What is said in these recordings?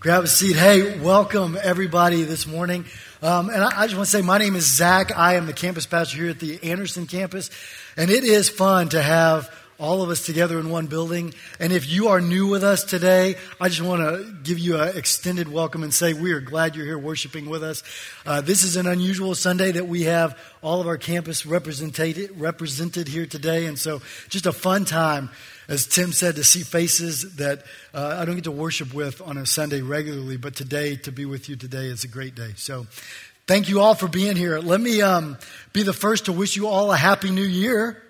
Grab a seat. Hey, welcome everybody this morning. Um, and I, I, just want to say, my name is Zack. I am the campus pastor here at the Anderson campus. And it is fun to have all of us together in one building. And if you are new with us today, I just want to give you an extended welcome and say we are glad you're here worshiping with us. Uh, this is an unusual Sunday that we have all of our campus represented, represented here today. And so just a fun time as Tim said, to see faces that uh, I don't get to worship with on a Sunday regularly, but today, to be with you today is a great day. So thank you all for being here. Let me um, be the first to wish you all a happy new year.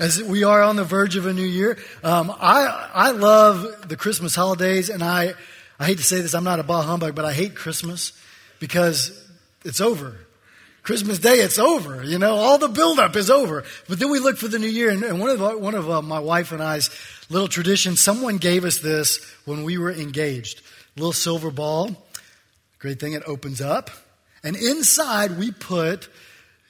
As we are on the verge of a new year, um, I I love the Christmas holidays, and I I hate to say this, I'm not a bah humbug, but I hate Christmas because it's over. Christmas Day, it's over. You know, all the buildup is over. But then we look for the new year, and, one of one of uh, my wife and I's little traditions. Someone gave us this when we were engaged. Little silver ball. Great thing. It opens up, and inside we put.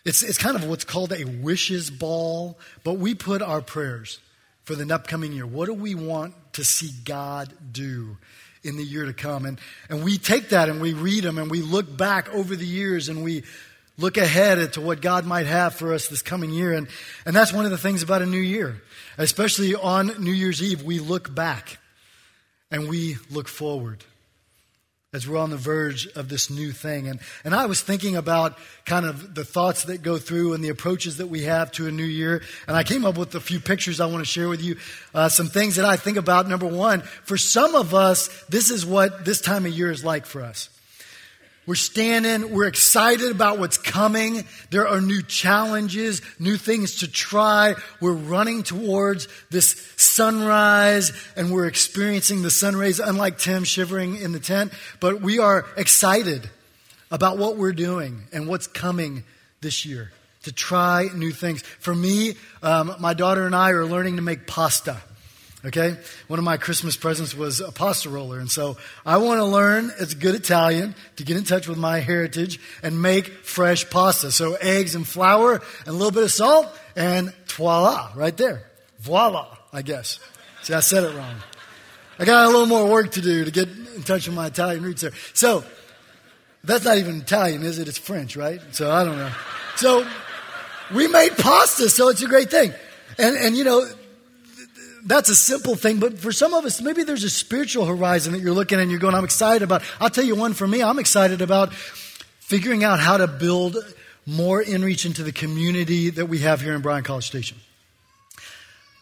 It's it's kind of what's called a wishes ball, but we put our prayers for the upcoming year. What do we want to see God do? in the year to come. And, and we take that and we read them and we look back over the years and we look ahead to what God might have for us this coming year. And, and that's one of the things about a new year. Especially on New Year's Eve, we look back and we look forward as we're on the verge of this new thing. And, and I was thinking about kind of the thoughts that go through and the approaches that we have to a new year. And I came up with a few pictures I want to share with you. Uh, some things that I think about. Number one, for some of us, this is what this time of year is like for us. We're standing, we're excited about what's coming. There are new challenges, new things to try. We're running towards this sunrise and we're experiencing the sun rays, unlike Tim shivering in the tent. But we are excited about what we're doing and what's coming this year to try new things. For me, um, my daughter and I are learning to make pasta. Okay? One of my Christmas presents was a pasta roller. And so I want to learn as good Italian to get in touch with my heritage and make fresh pasta. So eggs and flour and a little bit of salt and voila, right there. Voila, I guess. See, I said it wrong. I got a little more work to do to get in touch with my Italian roots there. So that's not even Italian, is it? It's French, right? So I don't know. So we made pasta, so it's a great thing. And, and you know, that's a simple thing, but for some of us, maybe there's a spiritual horizon that you're looking at and you're going, I'm excited about. I'll tell you one for me, I'm excited about figuring out how to build more inreach into the community that we have here in Bryan College Station.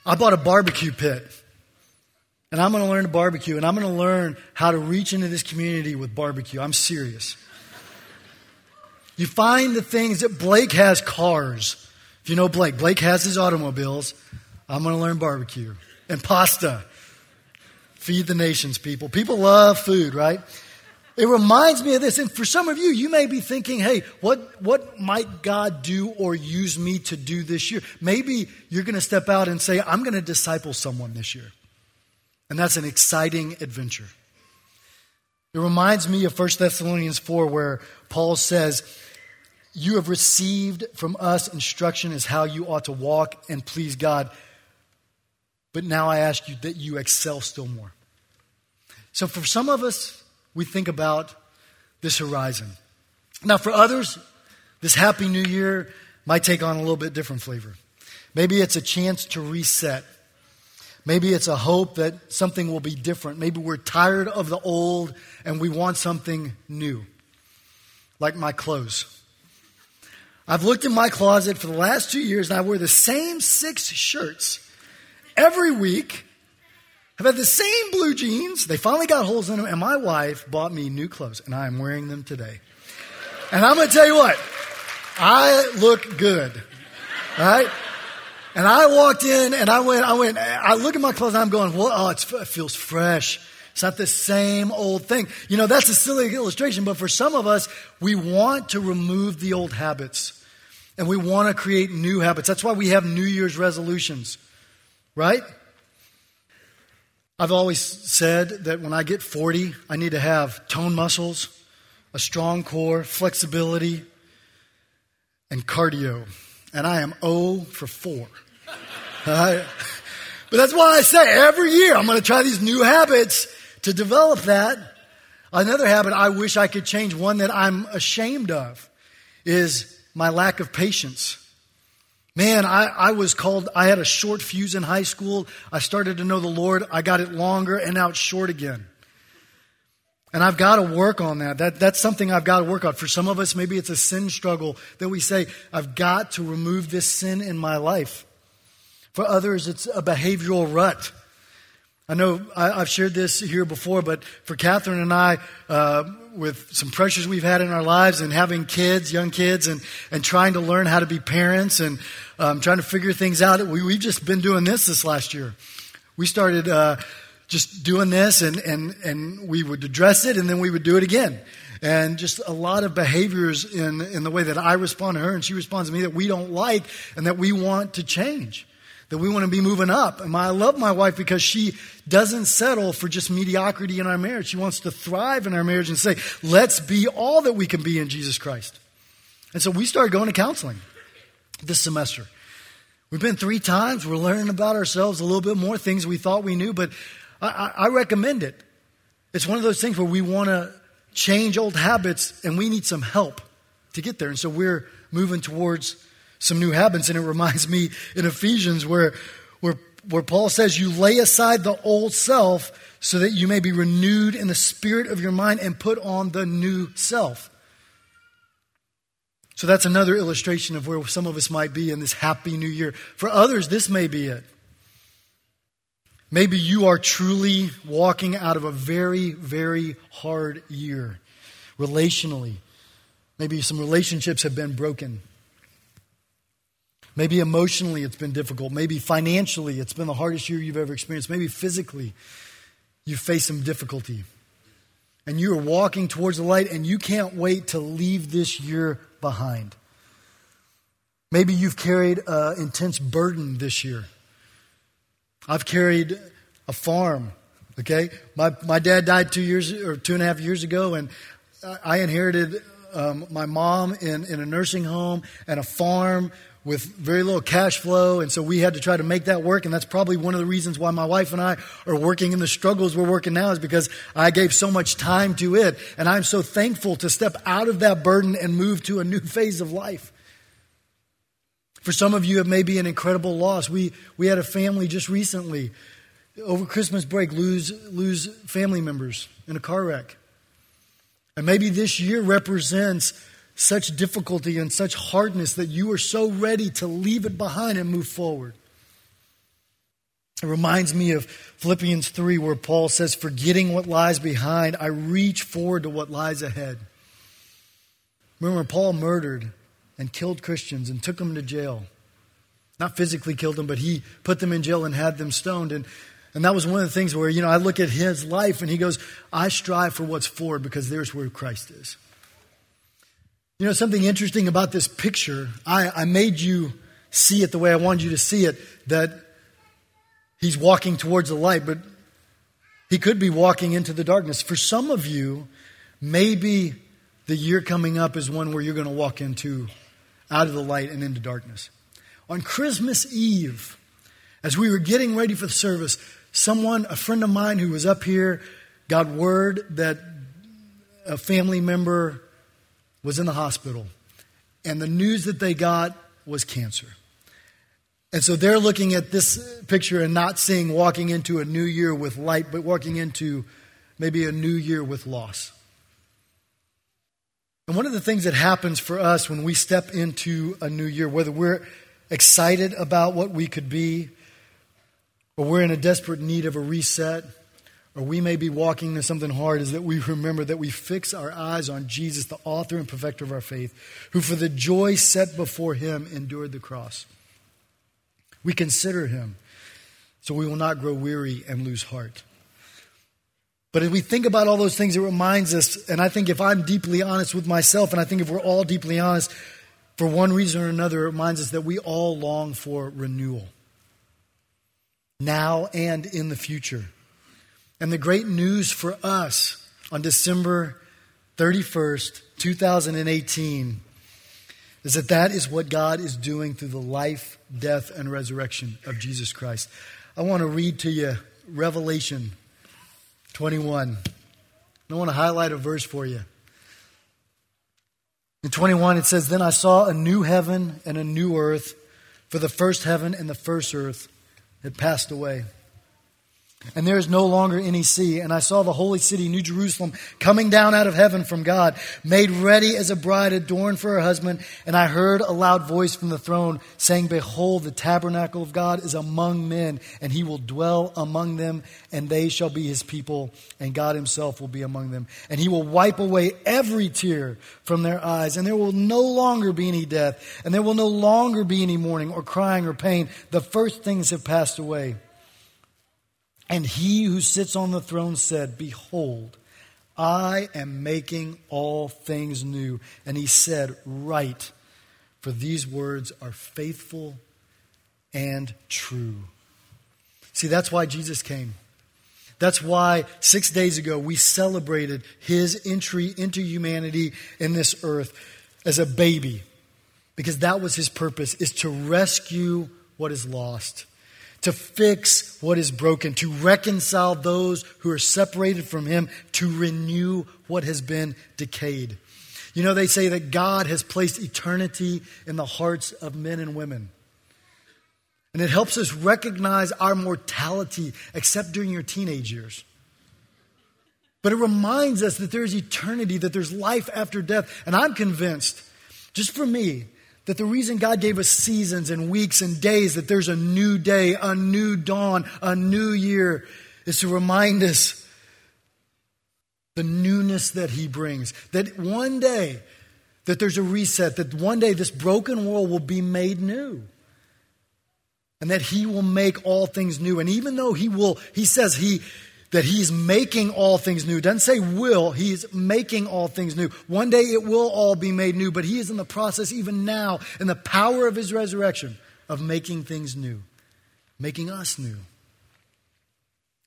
I bought a barbecue pit. And I'm going to learn to barbecue, and I'm going to learn how to reach into this community with barbecue. I'm serious. You find the things that Blake has cars. If you know Blake, Blake has his automobiles. I'm going to learn barbecue and pasta. Feed the nations, people. People love food, right? It reminds me of this. And for some of you, you may be thinking, hey, what, what might God do or use me to do this year? Maybe you're going to step out and say, I'm going to disciple someone this year. And that's an exciting adventure. It reminds me of 1 Thessalonians 4, where Paul says, You have received from us instruction as how you ought to walk and please God. But now I ask you that you excel still more. So for some of us, we think about this horizon. Now, for others, this happy new year might take on a little bit different flavor. Maybe it's a chance to reset. Maybe it's a hope that something will be different. Maybe we're tired of the old and we want something new, like my clothes. I've looked in my closet for the last two years and I wear the same six shirts every week. I've had the same blue jeans. They finally got holes in them, and my wife bought me new clothes, and I am wearing them today. And I'm going to tell you what, I look good. All right? And I walked in and I went, I went, I look at my clothes and I'm going, well, oh, it feels fresh. It's not the same old thing. You know, that's a silly illustration, but for some of us, we want to remove the old habits and we want to create new habits. That's why we have New Year's resolutions. Right? I've always said that when I get 40, I need to have tone muscles, a strong core, flexibility, and cardio. And I am O for 4. Right? But that's why I say every year I'm going to try these new habits to develop that, another habit I wish I could change, one that I'm ashamed of, is my lack of patience. Man, I, I was called, I had a short fuse in high school. I started to know the Lord. I got it longer and now it's short again. And I've got to work on that. that. That's something I've got to work on. For some of us, maybe it's a sin struggle that we say, I've got to remove this sin in my life. For others, it's a behavioral rut. I know I, have shared this here before, but for Catherine and I, uh, with some pressures we've had in our lives and having kids, young kids, and, and trying to learn how to be parents and um, trying to figure things out, we, we've just been doing this this last year. We started uh, just doing this, and, and, and we would address it, and then we would do it again. And just a lot of behaviors in, in the way that I respond to her and she responds to me that we don't like and that we want to change that we want to be moving up. And I love my wife because she doesn't settle for just mediocrity in our marriage. She wants to thrive in our marriage and say, let's be all that we can be in Jesus Christ. And so we started going to counseling this semester. We've been three times. We're learning about ourselves a little bit more, things we thought we knew, but I, I recommend it. It's one of those things where we want to change old habits and we need some help to get there. And so we're moving towards some new habits. And it reminds me in Ephesians where, where, where Paul says, You lay aside the old self so that you may be renewed in the spirit of your mind and put on the new self. So that's another illustration of where some of us might be in this happy new year. For others, this may be it. Maybe you are truly walking out of a very, very hard year relationally. Maybe some relationships have been broken. Maybe emotionally it's been difficult. Maybe financially it's been the hardest year you've ever experienced. Maybe physically you face some difficulty. And you are walking towards the light and you can't wait to leave this year behind. Maybe you've carried an intense burden this year. I've carried a farm, okay? My, my dad died two years or two and a half years ago, and I inherited um, my mom in, in a nursing home and a farm with very little cash flow. And so we had to try to make that work. And that's probably one of the reasons why my wife and I are working in the struggles we're working now is because I gave so much time to it. And I'm so thankful to step out of that burden and move to a new phase of life. For some of you, it may be an incredible loss. We, we had a family just recently over Christmas break lose, lose family members in a car wreck. And maybe this year represents such difficulty and such hardness that you are so ready to leave it behind and move forward. It reminds me of Philippians 3, where Paul says, Forgetting what lies behind, I reach forward to what lies ahead. Remember, Paul murdered and killed Christians and took them to jail. Not physically killed them, but he put them in jail and had them stoned. And, and that was one of the things where, you know, I look at his life and he goes, I strive for what's forward because there's where Christ is. You know, something interesting about this picture, I, I made you see it the way I wanted you to see it, that he's walking towards the light, but he could be walking into the darkness. For some of you, maybe the year coming up is one where you're going to walk into out of the light and into darkness. On Christmas Eve, as we were getting ready for the service, someone, a friend of mine who was up here, got word that a family member was in the hospital, and the news that they got was cancer. And so they're looking at this picture and not seeing walking into a new year with light, but walking into maybe a new year with loss. And one of the things that happens for us when we step into a new year, whether we're excited about what we could be, or we're in a desperate need of a reset, or we may be walking into something hard, is that we remember that we fix our eyes on Jesus, the author and perfecter of our faith, who for the joy set before him endured the cross. We consider him so we will not grow weary and lose heart. But as we think about all those things, it reminds us, and I think if I'm deeply honest with myself, and I think if we're all deeply honest, for one reason or another, it reminds us that we all long for renewal, now and in the future. And the great news for us on December 31st, 2018, is that that is what God is doing through the life, death, and resurrection of Jesus Christ. I want to read to you Revelation 21. I want to highlight a verse for you. In 21, it says, Then I saw a new heaven and a new earth, for the first heaven and the first earth had passed away and there is no longer any sea. And I saw the holy city, New Jerusalem, coming down out of heaven from God, made ready as a bride adorned for her husband. And I heard a loud voice from the throne saying, Behold, the tabernacle of God is among men, and he will dwell among them, and they shall be his people, and God himself will be among them. And he will wipe away every tear from their eyes, and there will no longer be any death, and there will no longer be any mourning or crying or pain. The first things have passed away. And he who sits on the throne said, Behold, I am making all things new. And he said, Write, for these words are faithful and true. See, that's why Jesus came. That's why six days ago we celebrated his entry into humanity in this earth as a baby. Because that was his purpose, is to rescue what is lost to fix what is broken, to reconcile those who are separated from Him, to renew what has been decayed. You know, they say that God has placed eternity in the hearts of men and women. And it helps us recognize our mortality, except during your teenage years. But it reminds us that there's eternity, that there's life after death. And I'm convinced, just for me, that the reason God gave us seasons and weeks and days, that there's a new day, a new dawn, a new year, is to remind us the newness that He brings. That one day, that there's a reset, that one day this broken world will be made new. And that He will make all things new. And even though He will, He says He that he's making all things new. Doesn't say will, he's making all things new. One day it will all be made new, but he is in the process even now in the power of his resurrection of making things new, making us new.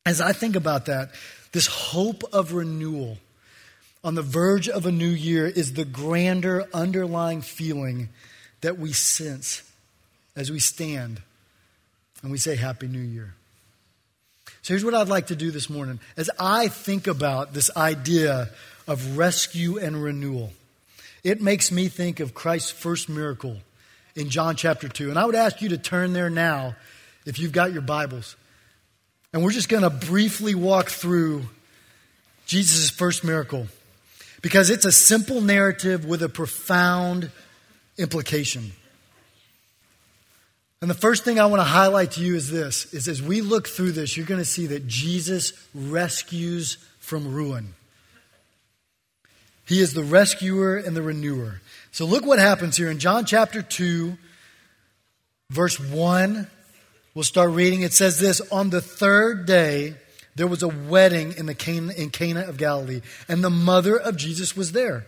As I think about that, this hope of renewal on the verge of a new year is the grander underlying feeling that we sense as we stand and we say Happy New Year. So here's what I'd like to do this morning. As I think about this idea of rescue and renewal, it makes me think of Christ's first miracle in John chapter 2. And I would ask you to turn there now if you've got your Bibles. And we're just going to briefly walk through Jesus' first miracle because it's a simple narrative with a profound implication. And the first thing I want to highlight to you is this is as we look through this, you're going to see that Jesus rescues from ruin. He is the rescuer and the renewer. So look what happens here in John chapter 2, verse 1. We'll start reading. It says this On the third day, there was a wedding in, the Cana, in Cana of Galilee, and the mother of Jesus was there.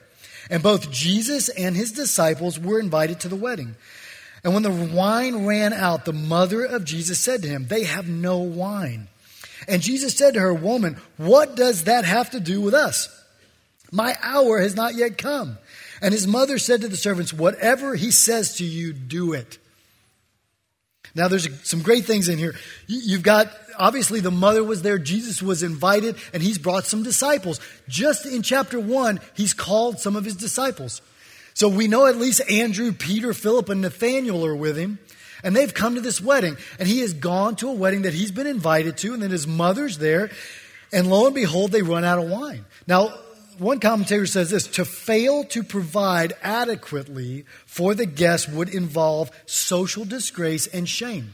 And both Jesus and his disciples were invited to the wedding. And when the wine ran out, the mother of Jesus said to him, They have no wine. And Jesus said to her, Woman, what does that have to do with us? My hour has not yet come. And his mother said to the servants, Whatever he says to you, do it. Now, there's some great things in here. You've got, obviously, the mother was there. Jesus was invited, and he's brought some disciples. Just in chapter one, he's called some of his disciples. So we know at least Andrew, Peter, Philip, and Nathaniel are with him. And they've come to this wedding. And he has gone to a wedding that he's been invited to, and then his mother's there. And lo and behold, they run out of wine. Now, one commentator says this to fail to provide adequately for the guests would involve social disgrace and shame.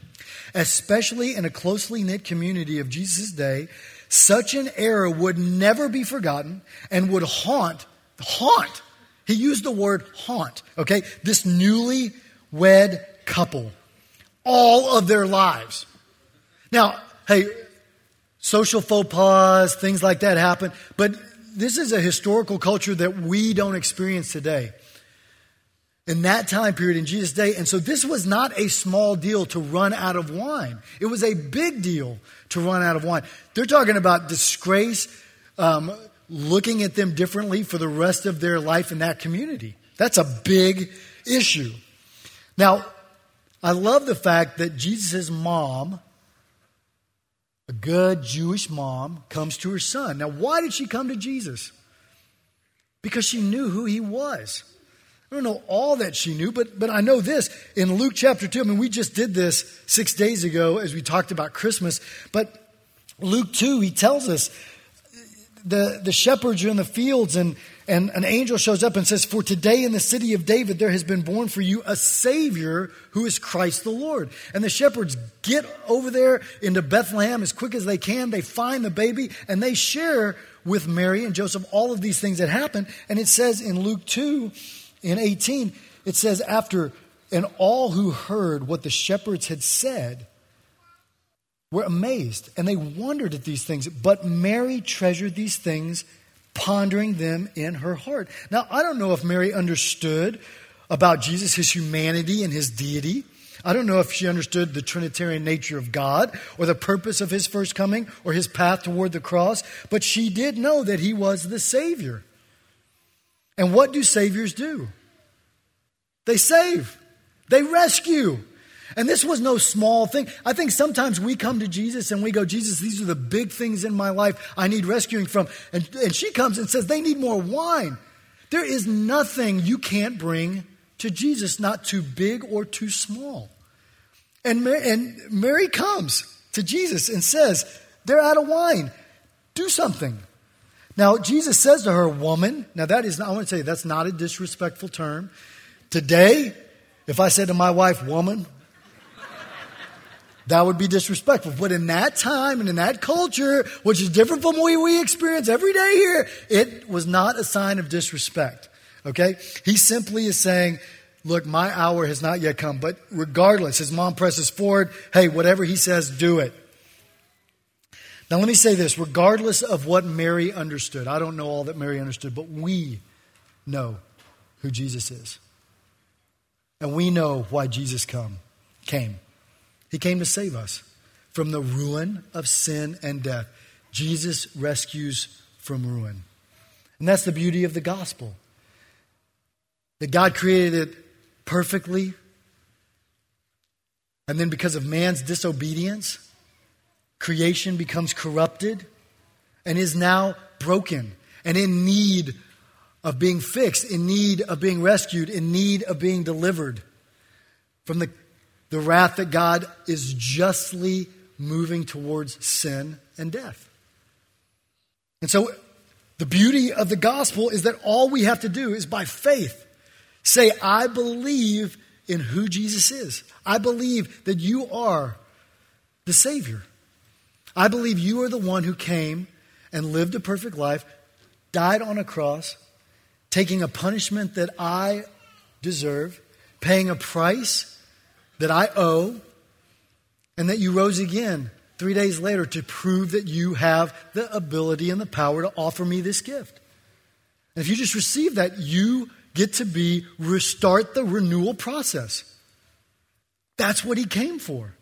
Especially in a closely knit community of Jesus' day, such an error would never be forgotten and would haunt, haunt he used the word haunt, okay? This newly wed couple, all of their lives. Now, hey, social faux pas, things like that happen, but this is a historical culture that we don't experience today. In that time period, in Jesus' day. And so this was not a small deal to run out of wine. It was a big deal to run out of wine. They're talking about disgrace, um, looking at them differently for the rest of their life in that community. That's a big issue. Now, I love the fact that Jesus' mom A good Jewish mom comes to her son. Now, why did she come to Jesus? Because she knew who he was. I don't know all that she knew, but, but I know this. In Luke chapter 2, I mean, we just did this six days ago as we talked about Christmas, but Luke 2, he tells us the, the shepherds are in the fields and, and an angel shows up and says, For today in the city of David there has been born for you a Savior who is Christ the Lord. And the shepherds get over there into Bethlehem as quick as they can. They find the baby and they share with Mary and Joseph all of these things that happen. And it says in Luke 2, in 18, it says, After, and all who heard what the shepherds had said, were amazed and they wondered at these things. But Mary treasured these things pondering them in her heart. Now, I don't know if Mary understood about Jesus, his humanity and his deity. I don't know if she understood the Trinitarian nature of God or the purpose of his first coming or his path toward the cross, but she did know that he was the Savior. And what do Saviors do? They save, they rescue. And this was no small thing. I think sometimes we come to Jesus and we go, Jesus, these are the big things in my life I need rescuing from. And, and she comes and says, they need more wine. There is nothing you can't bring to Jesus, not too big or too small. And Mary, and Mary comes to Jesus and says, they're out of wine. Do something. Now, Jesus says to her, woman, now that is, I want to tell you, that's not a disrespectful term. Today, if I said to my wife, woman, that would be disrespectful. But in that time and in that culture, which is different from what we experience every day here, it was not a sign of disrespect. Okay? He simply is saying, look, my hour has not yet come. But regardless, his mom presses forward, hey, whatever he says, do it. Now, let me say this regardless of what Mary understood, I don't know all that Mary understood, but we know who Jesus is. And we know why Jesus come, came. He came to save us from the ruin of sin and death. Jesus rescues from ruin. And that's the beauty of the gospel. That God created it perfectly. And then because of man's disobedience, creation becomes corrupted and is now broken and in need of being fixed, in need of being rescued, in need of being delivered from the the wrath that God is justly moving towards sin and death. And so, the beauty of the gospel is that all we have to do is by faith say, I believe in who Jesus is. I believe that you are the Savior. I believe you are the one who came and lived a perfect life, died on a cross, taking a punishment that I deserve, paying a price that I owe, and that you rose again three days later to prove that you have the ability and the power to offer me this gift. And if you just receive that, you get to be restart the renewal process. That's what he came for.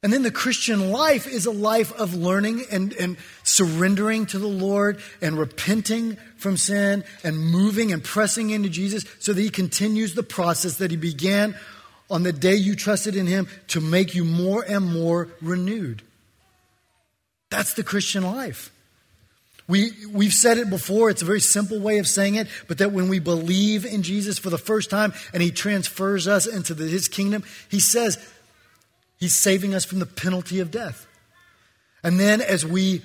And then the Christian life is a life of learning and, and surrendering to the Lord and repenting from sin and moving and pressing into Jesus so that he continues the process that he began on the day you trusted in Him to make you more and more renewed. That's the Christian life. We, we've said it before, it's a very simple way of saying it, but that when we believe in Jesus for the first time and He transfers us into the, His kingdom, He says He's saving us from the penalty of death. And then as we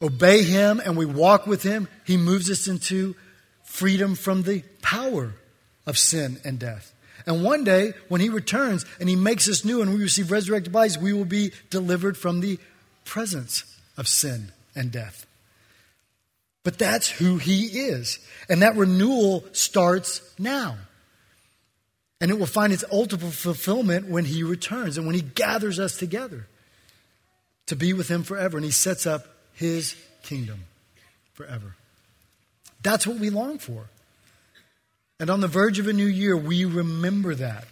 obey Him and we walk with Him, He moves us into freedom from the power of sin and death. And one day, when he returns and he makes us new and we receive resurrected bodies, we will be delivered from the presence of sin and death. But that's who he is. And that renewal starts now. And it will find its ultimate fulfillment when he returns and when he gathers us together to be with him forever. And he sets up his kingdom forever. That's what we long for. And on the verge of a new year, we remember that.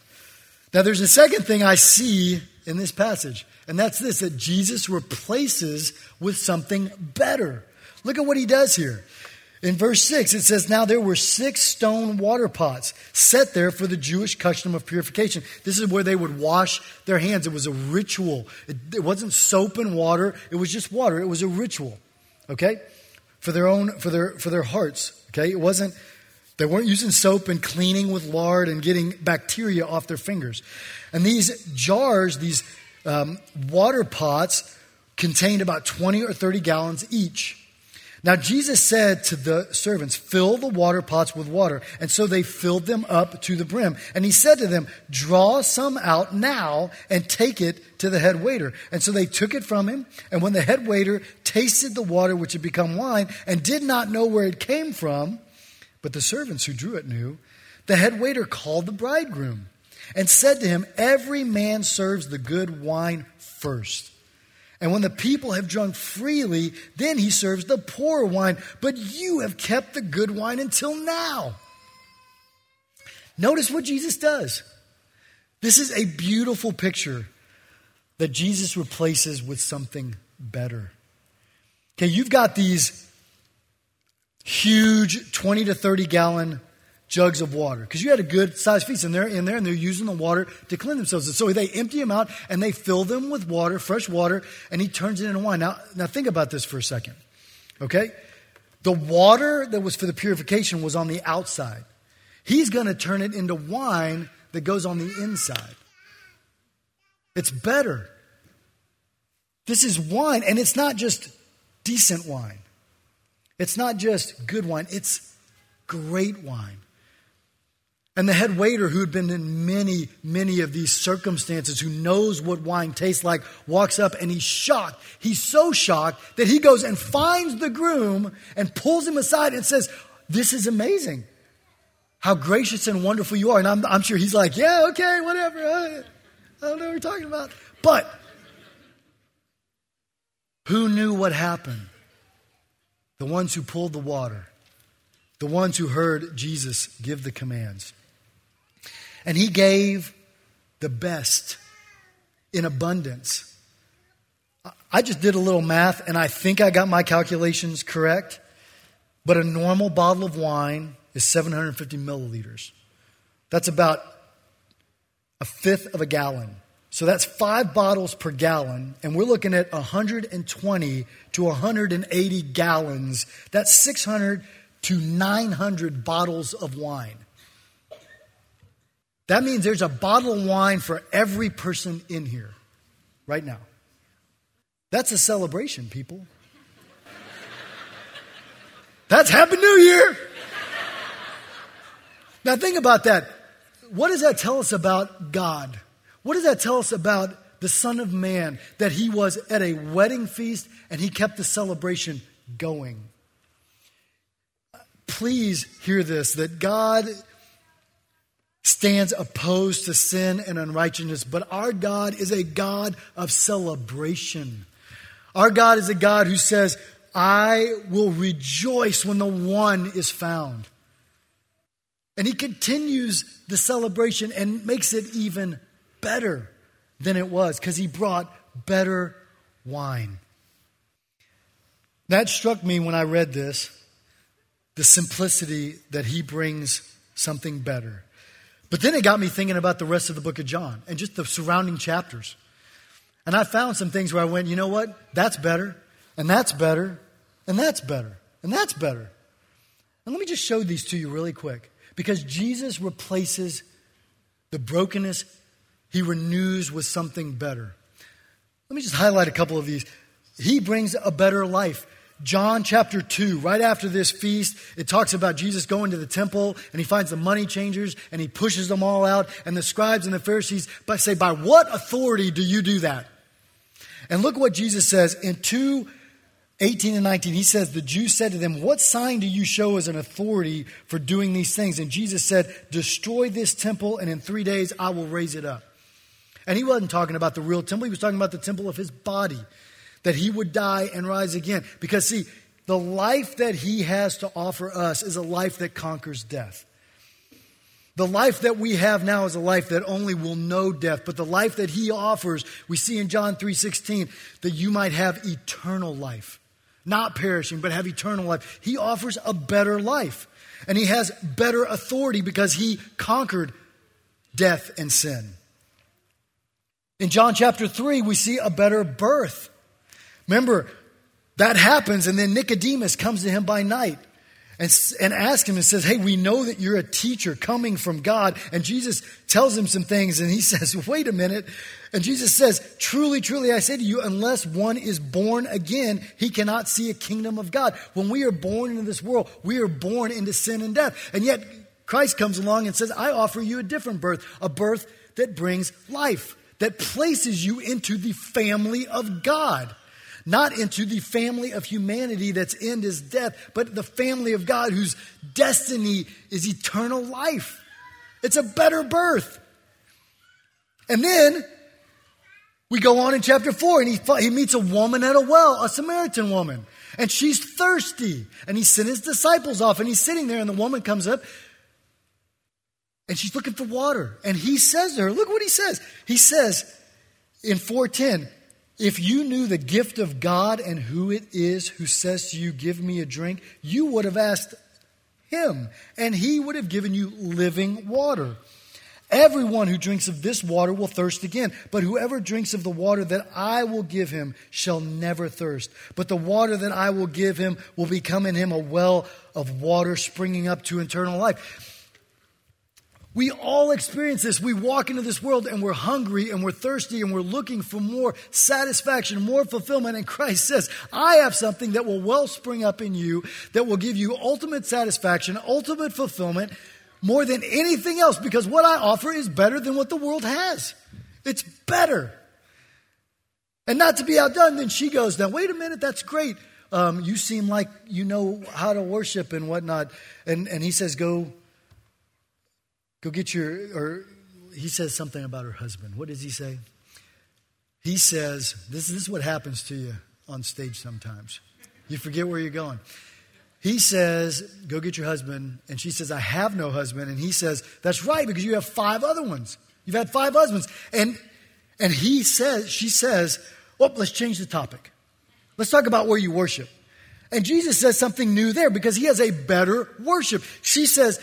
Now, there's a second thing I see in this passage, and that's this that Jesus replaces with something better. Look at what he does here. In verse 6, it says, Now there were six stone water pots set there for the Jewish custom of purification. This is where they would wash their hands. It was a ritual. It, it, wasn't soap and water, it was just water. It was a ritual, okay? For their own, for their, for their hearts, okay? It wasn't, they weren't using soap and cleaning with lard and getting bacteria off their fingers. And these jars, these um, water pots, contained about 20 or 30 gallons each. Now, Jesus said to the servants, Fill the water pots with water. And so they filled them up to the brim. And he said to them, Draw some out now and take it to the head waiter. And so they took it from him. And when the head waiter tasted the water which had become wine and did not know where it came from, but the servants who drew it knew, the head waiter called the bridegroom and said to him, Every man serves the good wine first and when the people have drunk freely, then he serves the poor wine. But you have kept the good wine until now. Notice what Jesus does. This is a beautiful picture that Jesus replaces with something better. Okay, you've got these huge 20 to 30 gallon jugs of water because you had a good sized feast and they're in there and they're using the water to clean themselves. And so they empty them out and they fill them with water, fresh water, and he turns it into wine. Now, now think about this for a second. Okay? The water that was for the purification was on the outside. He's going to turn it into wine that goes on the inside. It's better. This is wine, and it's not just decent wine. It's not just good wine, it's great wine. And the head waiter, who had been in many, many of these circumstances, who knows what wine tastes like, walks up and he's shocked. He's so shocked that he goes and finds the groom and pulls him aside and says, This is amazing. How gracious and wonderful you are. And I'm, I'm sure he's like, Yeah, okay, whatever. I, I don't know what you're talking about. But who knew what happened? The ones who pulled the water, the ones who heard Jesus give the commands. And he gave the best in abundance. I just did a little math and I think I got my calculations correct. But a normal bottle of wine is 750 milliliters. That's about a fifth of a gallon. So that's five bottles per gallon, and we're looking at 120 to 180 gallons. That's 600 to 900 bottles of wine. That means there's a bottle of wine for every person in here right now. That's a celebration, people. That's Happy New Year. Now, think about that. What does that tell us about God? What does that tell us about the Son of Man? That he was at a wedding feast and he kept the celebration going. Please hear this that God stands opposed to sin and unrighteousness, but our God is a God of celebration. Our God is a God who says, I will rejoice when the one is found. And he continues the celebration and makes it even better than it was because he brought better wine. That struck me when I read this the simplicity that he brings something better. But then it got me thinking about the rest of the book of John and just the surrounding chapters. And I found some things where I went, you know what? That's better, and that's better, and that's better, and that's better. And let me just show these to you really quick. Because Jesus replaces the brokenness, he renews with something better. Let me just highlight a couple of these. He brings a better life. John chapter 2, right after this feast, it talks about Jesus going to the temple and he finds the money changers and he pushes them all out. And the scribes and the Pharisees say, By what authority do you do that? And look what Jesus says in 2 18 and 19. He says, The Jews said to them, What sign do you show as an authority for doing these things? And Jesus said, Destroy this temple, and in three days I will raise it up. And he wasn't talking about the real temple, he was talking about the temple of his body that he would die and rise again. Because, see, the life that he has to offer us is a life that conquers death. The life that we have now is a life that only will know death, but the life that he offers, we see in John 3:16 that you might have eternal life. not perishing, but have eternal life. He offers a better life. And he has better authority because he conquered death and sin. In John chapter 3, we see a better birth. Remember, that happens, and then Nicodemus comes to him by night and, and asks him and says, Hey, we know that you're a teacher coming from God. And Jesus tells him some things, and he says, Wait a minute. And Jesus says, Truly, truly, I say to you, unless one is born again, he cannot see a kingdom of God. When we are born into this world, we are born into sin and death. And yet, Christ comes along and says, I offer you a different birth, a birth that brings life, that places you into the family of God. Not into the family of humanity that's end is death, but the family of God whose destiny is eternal life. It's a better birth. And then we go on in chapter 4 and he, he meets a woman at a well, a Samaritan woman. And she's thirsty. And he sent his disciples off and he's sitting there and the woman comes up and she's looking for water. And he says to her, look what he says. He says in 410, if you knew the gift of God and who it is who says to you, give me a drink, you would have asked him and he would have given you living water. Everyone who drinks of this water will thirst again, but whoever drinks of the water that I will give him shall never thirst. But the water that I will give him will become in him a well of water springing up to eternal life. We all experience this. We walk into this world and we're hungry and we're thirsty and we're looking for more satisfaction, more fulfillment. And Christ says, I have something that will well spring up in you that will give you ultimate satisfaction, ultimate fulfillment more than anything else because what I offer is better than what the world has. It's better. And not to be outdone, then she goes, Now, wait a minute, that's great. Um, you seem like you know how to worship and whatnot. And, and he says, Go, go get your, or he says something about her husband. What does he say? He says, This, this is what happens to you on stage sometimes. You forget where you're going. He says, Go get your husband. And she says, I have no husband. And he says, That's right, because you have five other ones. You've had five husbands. And, and he says, She says, Well, let's change the topic. Let's talk about where you worship. And Jesus says something new there because he has a better worship. She says,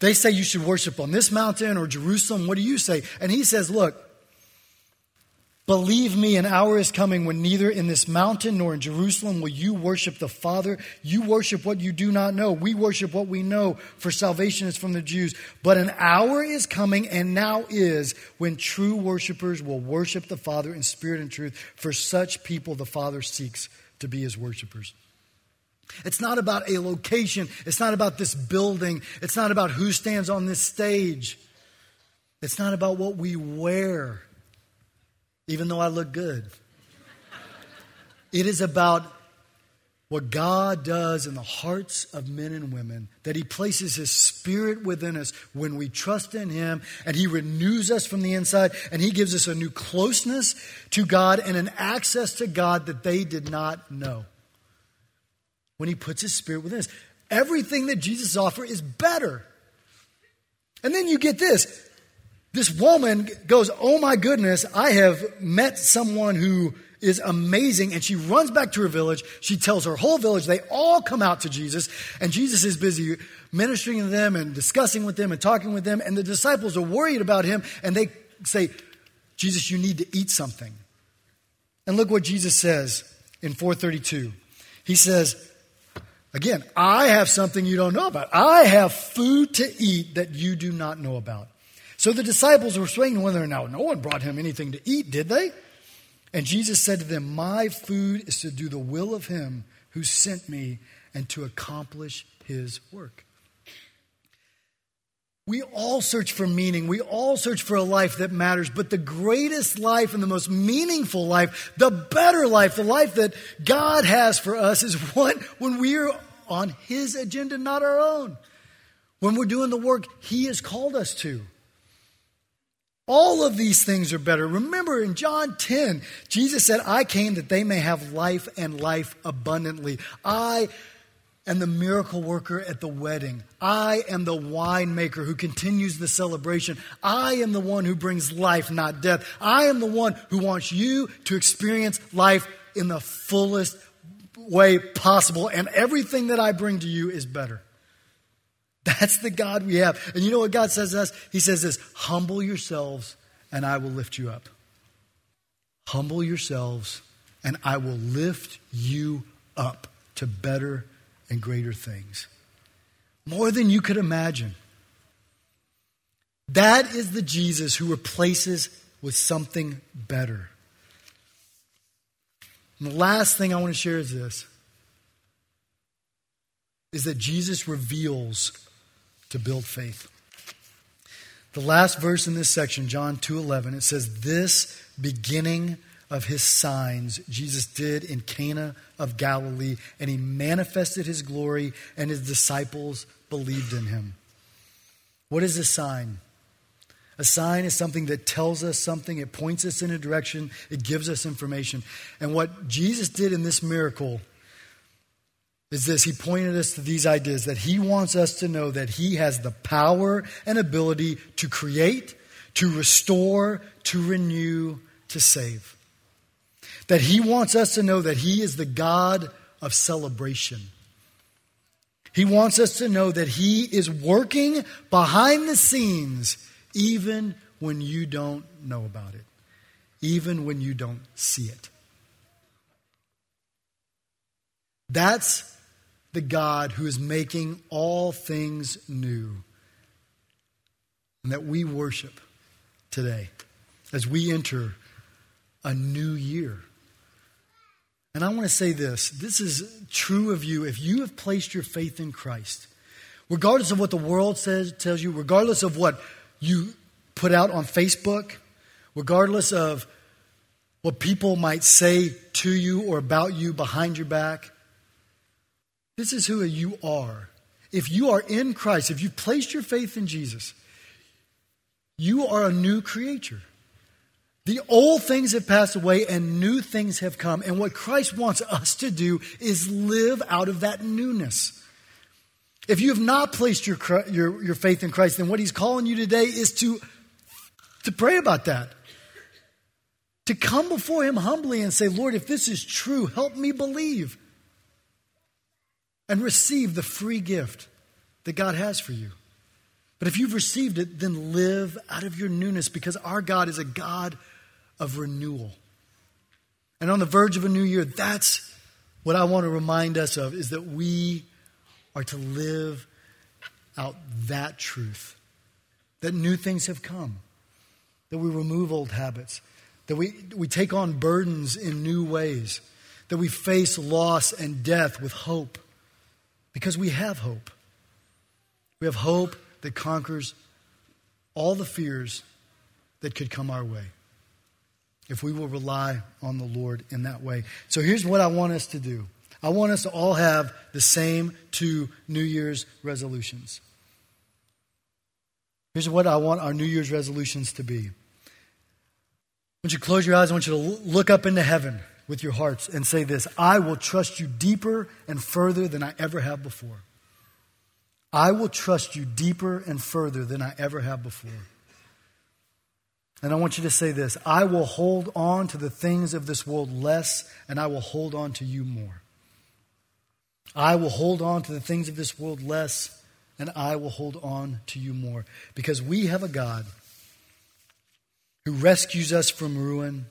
They say you should worship on this mountain or Jerusalem. What do you say? And he says, Look, Believe me, an hour is coming when neither in this mountain nor in Jerusalem will you worship the Father. You worship what you do not know. We worship what we know, for salvation is from the Jews. But an hour is coming, and now is, when true worshipers will worship the Father in spirit and truth. For such people, the Father seeks to be his worshipers. It's not about a location. It's not about this building. It's not about who stands on this stage. It's not about what we wear even though I look good. It is about what God does in the hearts of men and women, that He places His Spirit within us when we trust in Him, and He renews us from the inside, and He gives us a new closeness to God and an access to God that they did not know. When He puts His Spirit within us, everything that Jesus offers is better. And then you get this this woman goes, Oh my goodness, I have met someone who is amazing. And she runs back to her village. She tells her whole village, they all come out to Jesus. And Jesus is busy ministering to them and discussing with them and talking with them. And the disciples are worried about him. And they say, Jesus, you need to eat something. And look what Jesus says in 432. He says, Again, I have something you don't know about. I have food to eat that you do not know about. So the disciples were swaying whether or not no one brought him anything to eat, did they? And Jesus said to them, My food is to do the will of him who sent me and to accomplish his work. We all search for meaning. We all search for a life that matters. But the greatest life and the most meaningful life, the better life, the life that God has for us is one when we are on His agenda, not our own. When we're doing the work He has called us to. All of these things are better. Remember in John 10, Jesus said, I came that they may have life and life abundantly. I am the miracle worker at the wedding. I am the winemaker who continues the celebration. I am the one who brings life, not death. I am the one who wants you to experience life in the fullest way possible, and everything that I bring to you is better. That's the God we have. And you know what God says to us? He says this humble yourselves, and I will lift you up. Humble yourselves, and I will lift you up to better and greater things. More than you could imagine. That is the Jesus who replaces with something better. And the last thing I want to share is this is that Jesus reveals to build faith. The last verse in this section, John 2:11, it says this beginning of his signs Jesus did in Cana of Galilee and he manifested his glory and his disciples believed in him. What is a sign? A sign is something that tells us something, it points us in a direction, it gives us information. And what Jesus did in this miracle is this He pointed us to these ideas that He wants us to know that He has the power and ability to create, to restore, to renew, to save. That He wants us to know that He is the God of celebration. He wants us to know that He is working behind the scenes even when you don't know about it, even when you don't see it. That's the God who is making all things new and that we worship today as we enter a new year. And I want to say this this is true of you if you have placed your faith in Christ. Regardless of what the world says, tells you, regardless of what you put out on Facebook, regardless of what people might say to you or about you behind your back, this is who you are. If you are in Christ, if you've placed your faith in Jesus, you are a new creature. The old things have passed away and new things have come. And what Christ wants us to do is live out of that newness. If you have not placed your, your, your faith in Christ, then what he's calling you today is to, to pray about that. To come before him humbly and say, Lord, if this is true, help me believe. And receive the free gift that God has for you. But if you've received it, then live out of your newness because our God is a God of renewal. And on the verge of a new year, that's what I want to remind us of is that we are to live out that truth that new things have come, that we remove old habits, that we, we take on burdens in new ways, that we face loss and death with hope because we have hope. We have hope that conquers all the fears that could come our way if we will rely on the Lord in that way. So here's what I want us to do. I want us to all have the same two New Year's resolutions. Here's what I want our New Year's resolutions to be. I want you to close your eyes. I want you to look up into heaven with your hearts and say this I will trust you deeper and further than I ever have before. I will trust you deeper and further than I ever have before. And I want you to say this I will hold on to the things of this world less, and I will hold on to you more. I will hold on to the things of this world less, and I will hold on to you more. Because we have a God who rescues us from ruin,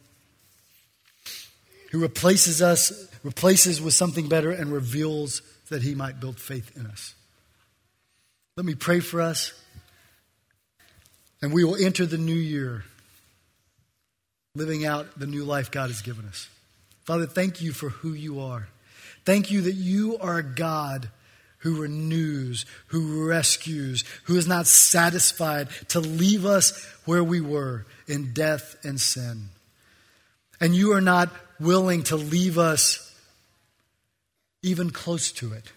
who replaces us, replaces with something better, and reveals that he might build faith in us. Let me pray for us, and we will enter the new year living out the new life God has given us. Father, thank you for who you are. Thank you that you are a God who renews, who rescues, who is not satisfied to leave us where we were in death and sin. And you are not willing to leave us even close to it.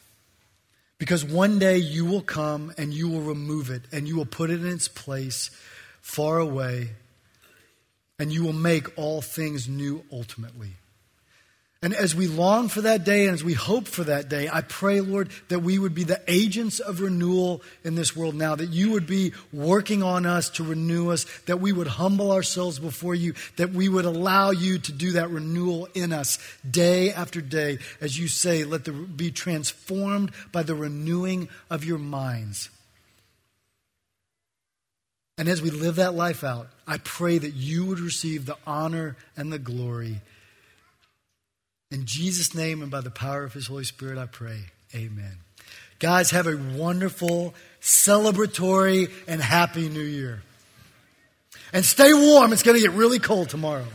Because one day you will come and you will remove it and you will put it in its place far away and you will make all things new ultimately. And as we long for that day and as we hope for that day, I pray, Lord, that we would be the agents of renewal in this world now, that you would be working on us to renew us, that we would humble ourselves before you, that we would allow you to do that renewal in us day after day. As you say, let the be transformed by the renewing of your minds. And as we live that life out, I pray that you would receive the honor and the glory in Jesus' name and by the power of His Holy Spirit, I pray. Amen. Guys, have a wonderful, celebratory, and happy new year. And stay warm. It's going to get really cold tomorrow.